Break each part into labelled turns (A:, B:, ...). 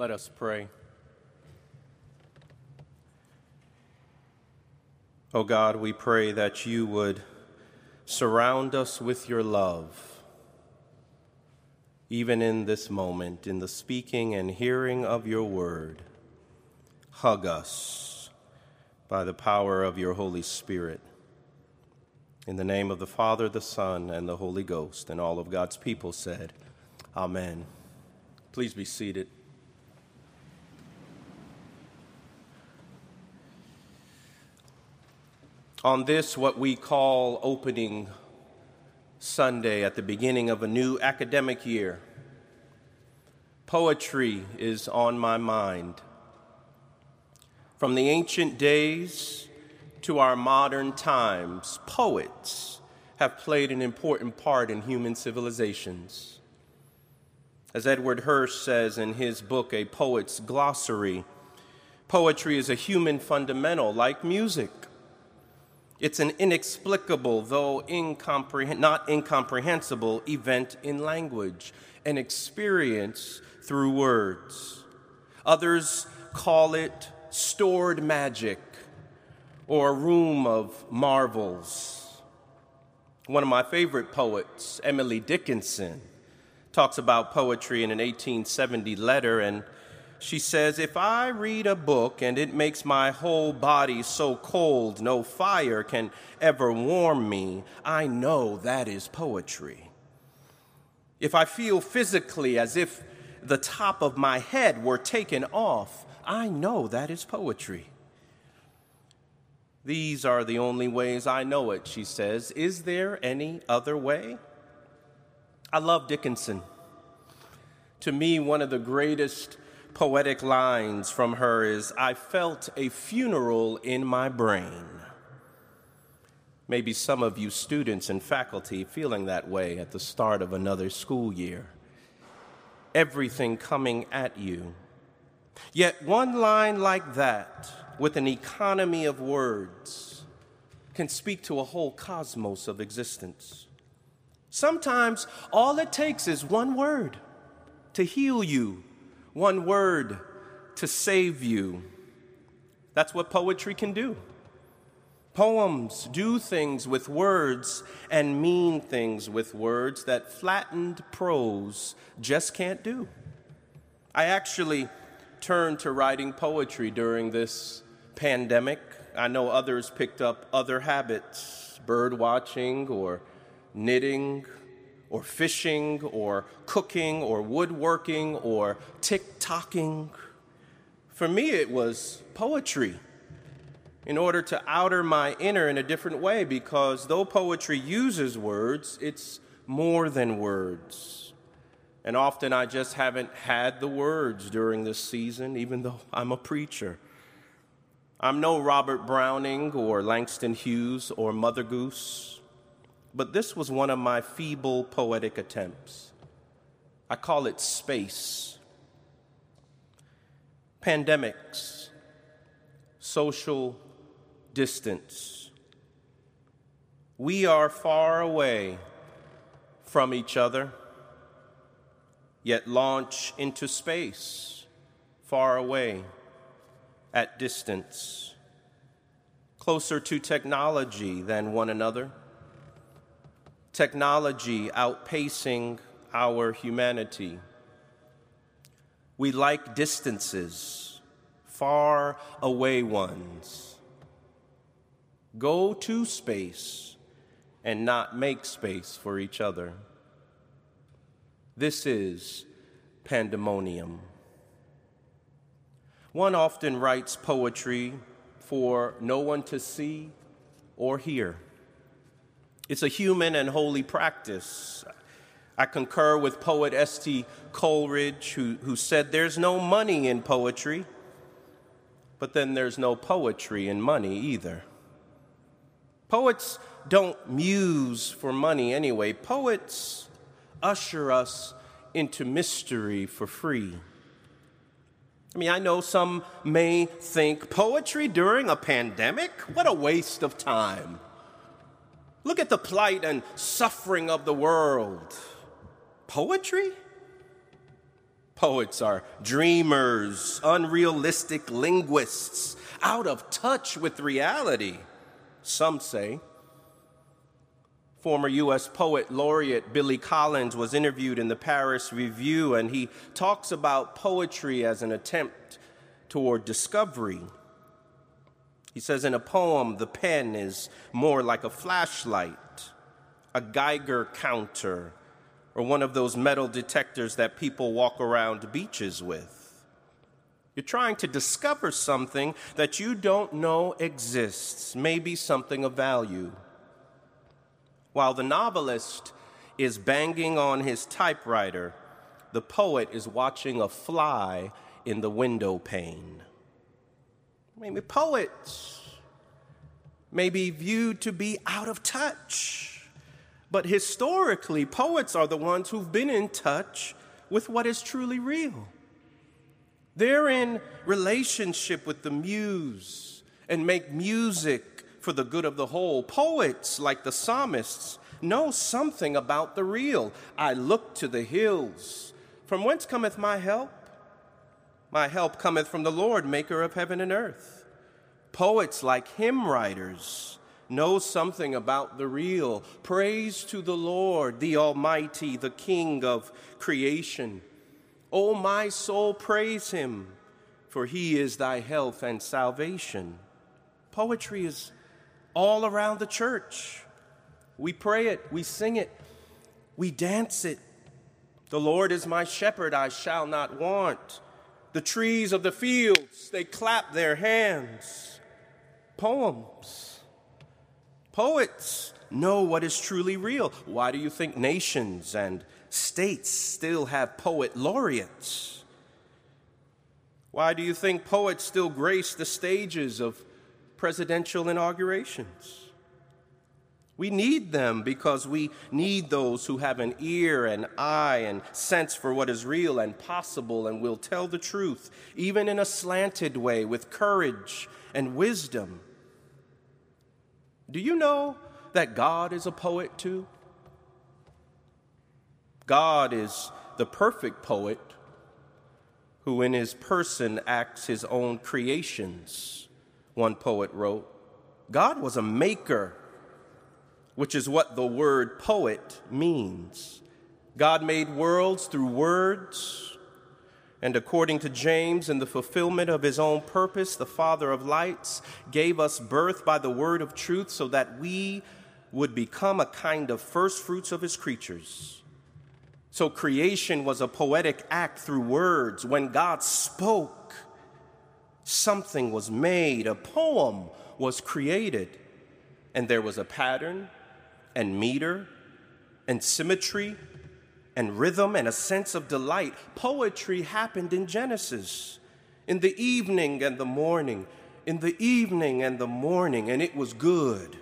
A: Let us pray. O oh God, we pray that you would surround us with your love, even in this moment, in the speaking and hearing of your word. Hug us by the power of your Holy Spirit. In the name of the Father, the Son, and the Holy Ghost, and all of God's people said, Amen. Please be seated. On this, what we call opening Sunday at the beginning of a new academic year, poetry is on my mind. From the ancient days to our modern times, poets have played an important part in human civilizations. As Edward Hirsch says in his book, A Poet's Glossary, poetry is a human fundamental like music. It's an inexplicable, though incomprehen- not incomprehensible, event in language, an experience through words. Others call it stored magic or a room of marvels. One of my favorite poets, Emily Dickinson, talks about poetry in an 1870 letter, and she says, If I read a book and it makes my whole body so cold no fire can ever warm me, I know that is poetry. If I feel physically as if the top of my head were taken off, I know that is poetry. These are the only ways I know it, she says. Is there any other way? I love Dickinson. To me, one of the greatest poetic lines from her is I felt a funeral in my brain. Maybe some of you students and faculty feeling that way at the start of another school year. Everything coming at you. Yet one line like that, with an economy of words, can speak to a whole cosmos of existence. Sometimes all it takes is one word to heal you, one word to save you. That's what poetry can do. Poems do things with words and mean things with words that flattened prose just can't do. I actually turned to writing poetry during this pandemic. I know others picked up other habits, bird watching or knitting or fishing or cooking or woodworking or tick-tocking. For me, it was poetry in order to outer my inner in a different way because though poetry uses words, it's more than words. And often I just haven't had the words during this season, even though I'm a preacher. I'm no Robert Browning or Langston Hughes or Mother Goose but this was one of my feeble poetic attempts. I call it space. Pandemics, social distance. We are far away from each other, yet launch into space far away at distance, closer to technology than one another technology outpacing our humanity. We like distances, far away ones. Go to space and not make space for each other. This is pandemonium. One often writes poetry for no one to see or hear. It's a human and holy practice. I concur with poet S.T. Coleridge, who, who said, There's no money in poetry, but then there's no poetry in money either. Poets don't muse for money anyway, poets usher us into mystery for free. I mean, I know some may think poetry during a pandemic? What a waste of time. Look at the plight and suffering of the world. Poetry? Poets are dreamers, unrealistic linguists, out of touch with reality, some say. Former U.S. poet laureate Billy Collins was interviewed in the Paris Review, and he talks about poetry as an attempt toward discovery. He says in a poem, the pen is more like a flashlight, a Geiger counter, or one of those metal detectors that people walk around beaches with. You're trying to discover something that you don't know exists, maybe something of value. While the novelist is banging on his typewriter, the poet is watching a fly in the window pane. Maybe poets may be viewed to be out of touch, but historically, poets are the ones who've been in touch with what is truly real. They're in relationship with the muse and make music for the good of the whole. Poets, like the psalmists, know something about the real. I look to the hills. From whence cometh my help? My help cometh from the Lord, maker of heaven and earth. Poets, like hymn writers, know something about the real. Praise to the Lord, the Almighty, the King of creation. O my soul, praise him, for he is thy health and salvation. Poetry is all around the church. We pray it, we sing it, we dance it. The Lord is my shepherd, I shall not want. The trees of the fields, they clap their hands. Poems. Poets know what is truly real. Why do you think nations and states still have poet laureates? Why do you think poets still grace the stages of presidential inaugurations. We need them because we need those who have an ear and eye and sense for what is real and possible and will tell the truth, even in a slanted way, with courage and wisdom. Do you know that God is a poet too? God is the perfect poet who, in his person, acts his own creations one poet wrote. God was a maker, which is what the word poet means. God made worlds through words, and according to James, in the fulfillment of his own purpose, the Father of lights gave us birth by the word of truth so that we would become a kind of first fruits of his creatures. So creation was a poetic act through words. When God spoke, something was made, a poem was created, and there was a pattern and meter and symmetry and rhythm and a sense of delight. Poetry happened in Genesis in the evening and the morning, in the evening and the morning, and it was good.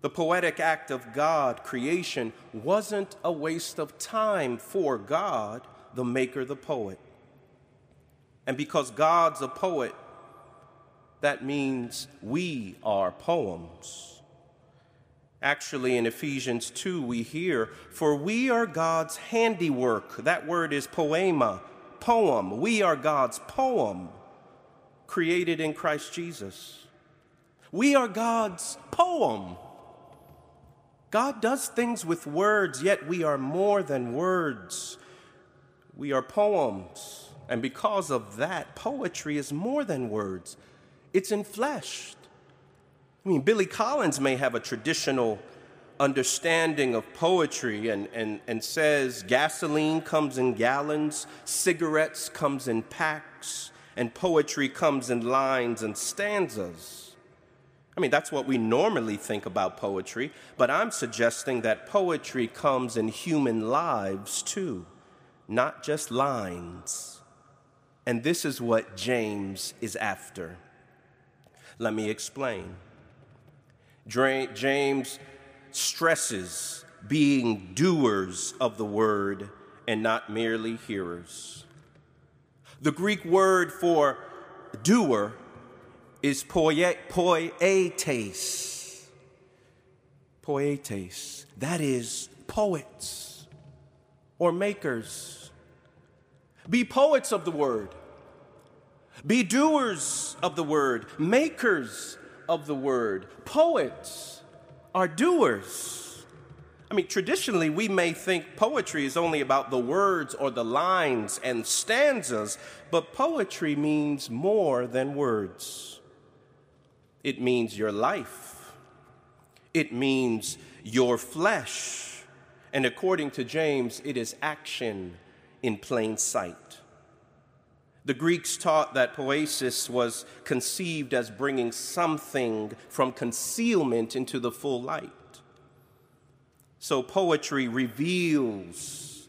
A: The poetic act of God, creation, wasn't a waste of time for God, the maker, the poet. And because God's a poet, that means we are poems. Actually, in Ephesians 2, we hear, For we are God's handiwork. That word is poema, poem. We are God's poem, created in Christ Jesus. We are God's poem. God does things with words, yet we are more than words. We are poems. And because of that, poetry is more than words, it's enfleshed. I mean, Billy Collins may have a traditional understanding of poetry and, and, and says gasoline comes in gallons, cigarettes comes in packs, and poetry comes in lines and stanzas. I mean, that's what we normally think about poetry, but I'm suggesting that poetry comes in human lives too, not just lines. And this is what James is after. Let me explain. James stresses being doers of the word and not merely hearers. The Greek word for doer is poietes. Poietes. That is poets or makers Be poets of the word. Be doers of the word, makers of the word. Poets are doers. I mean, traditionally, we may think poetry is only about the words or the lines and stanzas, but poetry means more than words. It means your life, it means your flesh. And according to James, it is action in plain sight. The Greeks taught that poesis was conceived as bringing something from concealment into the full light. So poetry reveals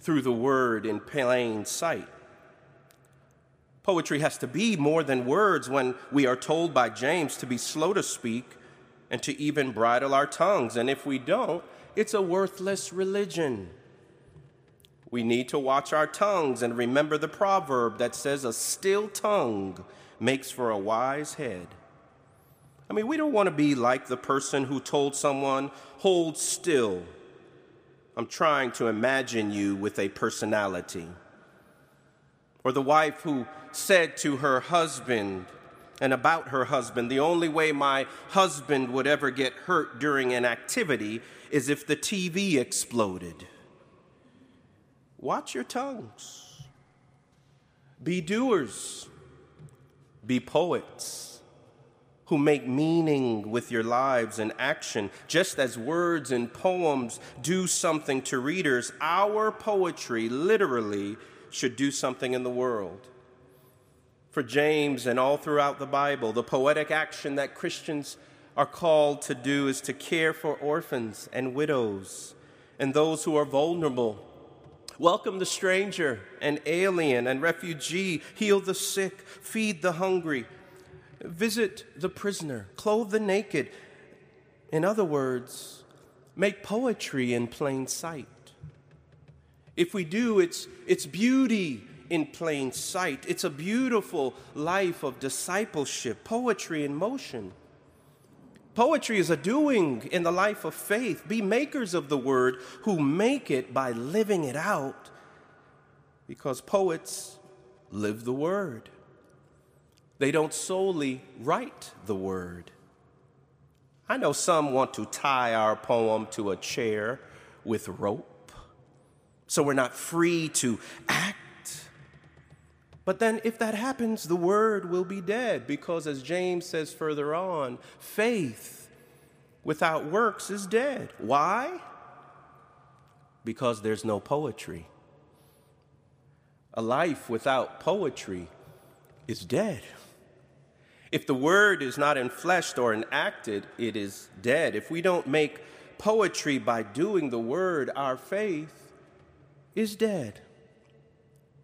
A: through the word in plain sight. Poetry has to be more than words when we are told by James to be slow to speak and to even bridle our tongues. And if we don't, it's a worthless religion. We need to watch our tongues and remember the proverb that says, A still tongue makes for a wise head. I mean, we don't want to be like the person who told someone, Hold still. I'm trying to imagine you with a personality. Or the wife who said to her husband and about her husband, The only way my husband would ever get hurt during an activity is if the TV exploded. Watch your tongues. Be doers. Be poets who make meaning with your lives and action. Just as words and poems do something to readers, our poetry literally should do something in the world. For James and all throughout the Bible, the poetic action that Christians are called to do is to care for orphans and widows and those who are vulnerable Welcome the stranger and alien and refugee, heal the sick, feed the hungry, visit the prisoner, clothe the naked. In other words, make poetry in plain sight. If we do, it's, it's beauty in plain sight. It's a beautiful life of discipleship, poetry in motion. Poetry is a doing in the life of faith. Be makers of the word who make it by living it out because poets live the word. They don't solely write the word. I know some want to tie our poem to a chair with rope so we're not free to act but then, if that happens, the word will be dead because, as James says further on, faith without works is dead. Why? Because there's no poetry. A life without poetry is dead. If the word is not enfleshed or enacted, it is dead. If we don't make poetry by doing the word, our faith is dead.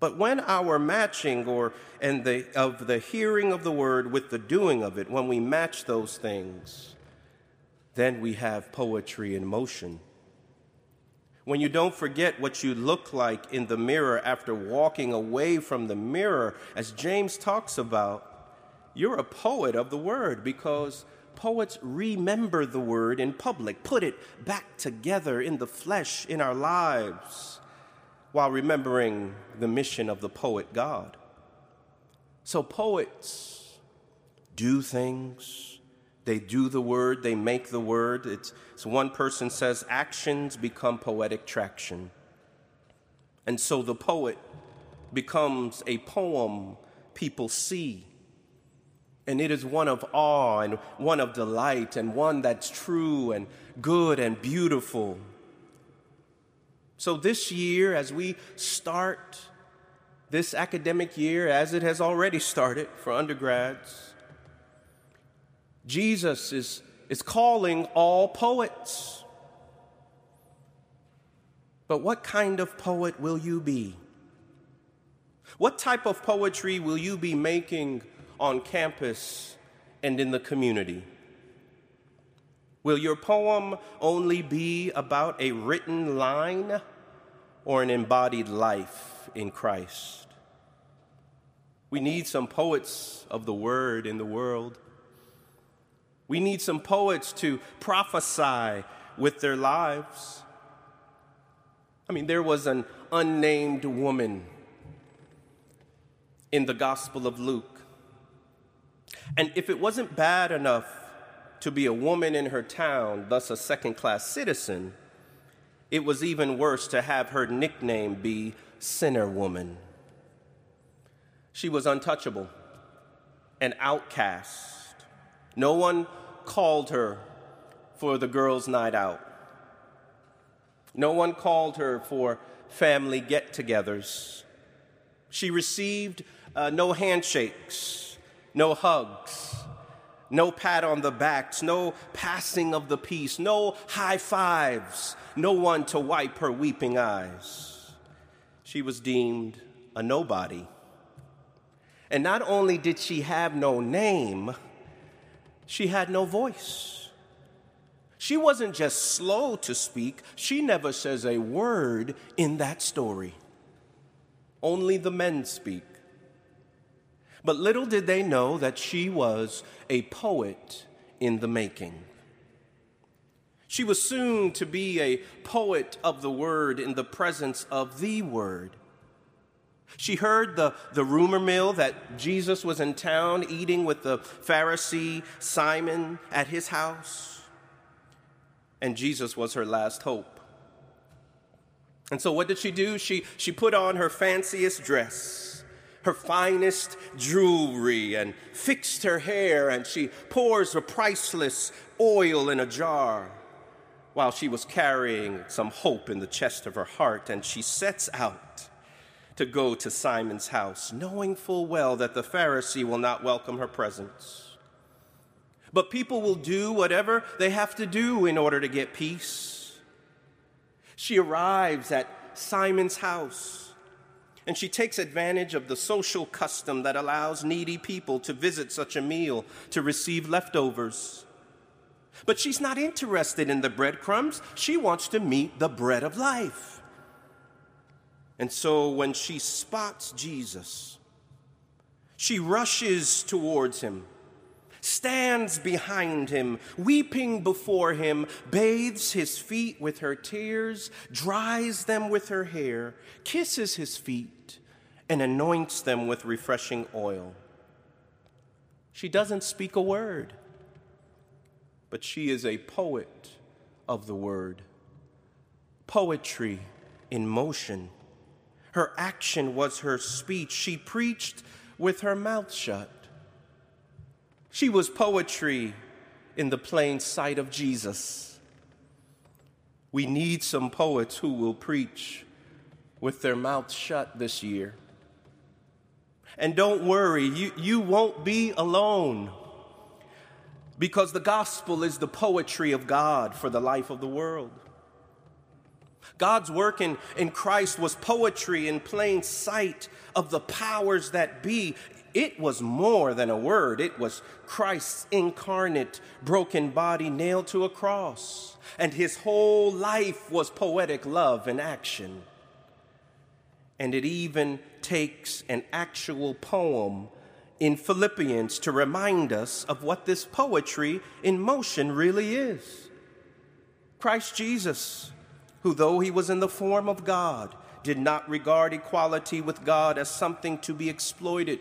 A: But when our matching or and the of the hearing of the word with the doing of it, when we match those things, then we have poetry in motion. When you don't forget what you look like in the mirror after walking away from the mirror, as James talks about, you're a poet of the word because poets remember the word in public, put it back together in the flesh in our lives while remembering the mission of the poet God. So, poets do things, they do the word, they make the word. It's, so one person says, actions become poetic traction. And so the poet becomes a poem people see. And it is one of awe and one of delight and one that's true and good and beautiful. So, this year, as we start this academic year, as it has already started for undergrads, Jesus is, is calling all poets. But what kind of poet will you be? What type of poetry will you be making on campus and in the community? Will your poem only be about a written line or an embodied life in Christ? We need some poets of the word in the world. We need some poets to prophesy with their lives. I mean, there was an unnamed woman in the Gospel of Luke. And if it wasn't bad enough to be a woman in her town, thus a second class citizen, it was even worse to have her nickname be Sinner Woman. She was untouchable, an outcast. No one called her for the girls' night out. No one called her for family get togethers. She received uh, no handshakes, no hugs, no pat on the backs, no passing of the peace, no high fives, no one to wipe her weeping eyes. She was deemed a nobody. And not only did she have no name, she had no voice. She wasn't just slow to speak, she never says a word in that story. Only the men speak. But little did they know that she was a poet in the making. She was soon to be a poet of the word in the presence of the word. She heard the, the rumor mill that Jesus was in town eating with the Pharisee Simon at his house, and Jesus was her last hope. And so, what did she do? She, she put on her fanciest dress, her finest jewelry, and fixed her hair, and she pours a priceless oil in a jar while she was carrying some hope in the chest of her heart, and she sets out to go to Simon's house, knowing full well that the Pharisee will not welcome her presence. But people will do whatever they have to do in order to get peace. She arrives at Simon's house and she takes advantage of the social custom that allows needy people to visit such a meal to receive leftovers. But she's not interested in the breadcrumbs, she wants to meet the bread of life. And so when she spots Jesus, she rushes towards him, stands behind him, weeping before him, bathes his feet with her tears, dries them with her hair, kisses his feet, and anoints them with refreshing oil. She doesn't speak a word, but she is a poet of the word. Poetry in motion her action was her speech. She preached with her mouth shut. She was poetry in the plain sight of Jesus. We need some poets who will preach with their mouths shut this year. And don't worry, you, you won't be alone because the gospel is the poetry of God for the life of the world. God's work in, in Christ was poetry in plain sight of the powers that be. It was more than a word, it was Christ's incarnate, broken body nailed to a cross. And his whole life was poetic love in action. And it even takes an actual poem in Philippians to remind us of what this poetry in motion really is. Christ Jesus who, though he was in the form of God, did not regard equality with God as something to be exploited,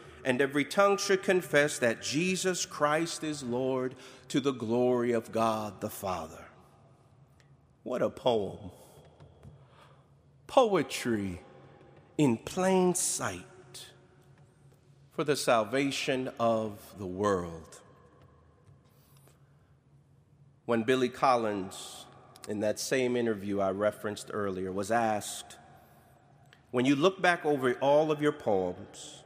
A: and every tongue should confess that Jesus Christ is Lord to the glory of God the Father. What a poem! Poetry in plain sight for the salvation of the world. When Billy Collins in that same interview I referenced earlier, was asked When you look back over all of your poems,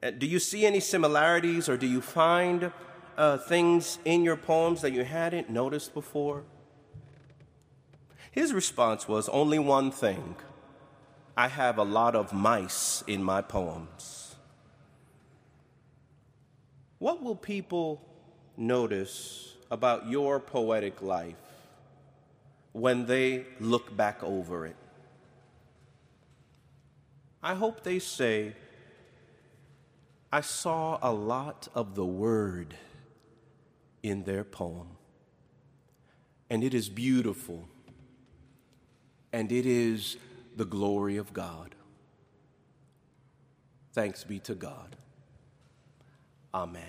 A: do you see any similarities or do you find uh, things in your poems that you hadn't noticed before? His response was only one thing I have a lot of mice in my poems. What will people notice about your poetic life when they look back over it? I hope they say, I saw a lot of the word in their poem. And it is beautiful. And it is the glory of God. Thanks be to God. Amen.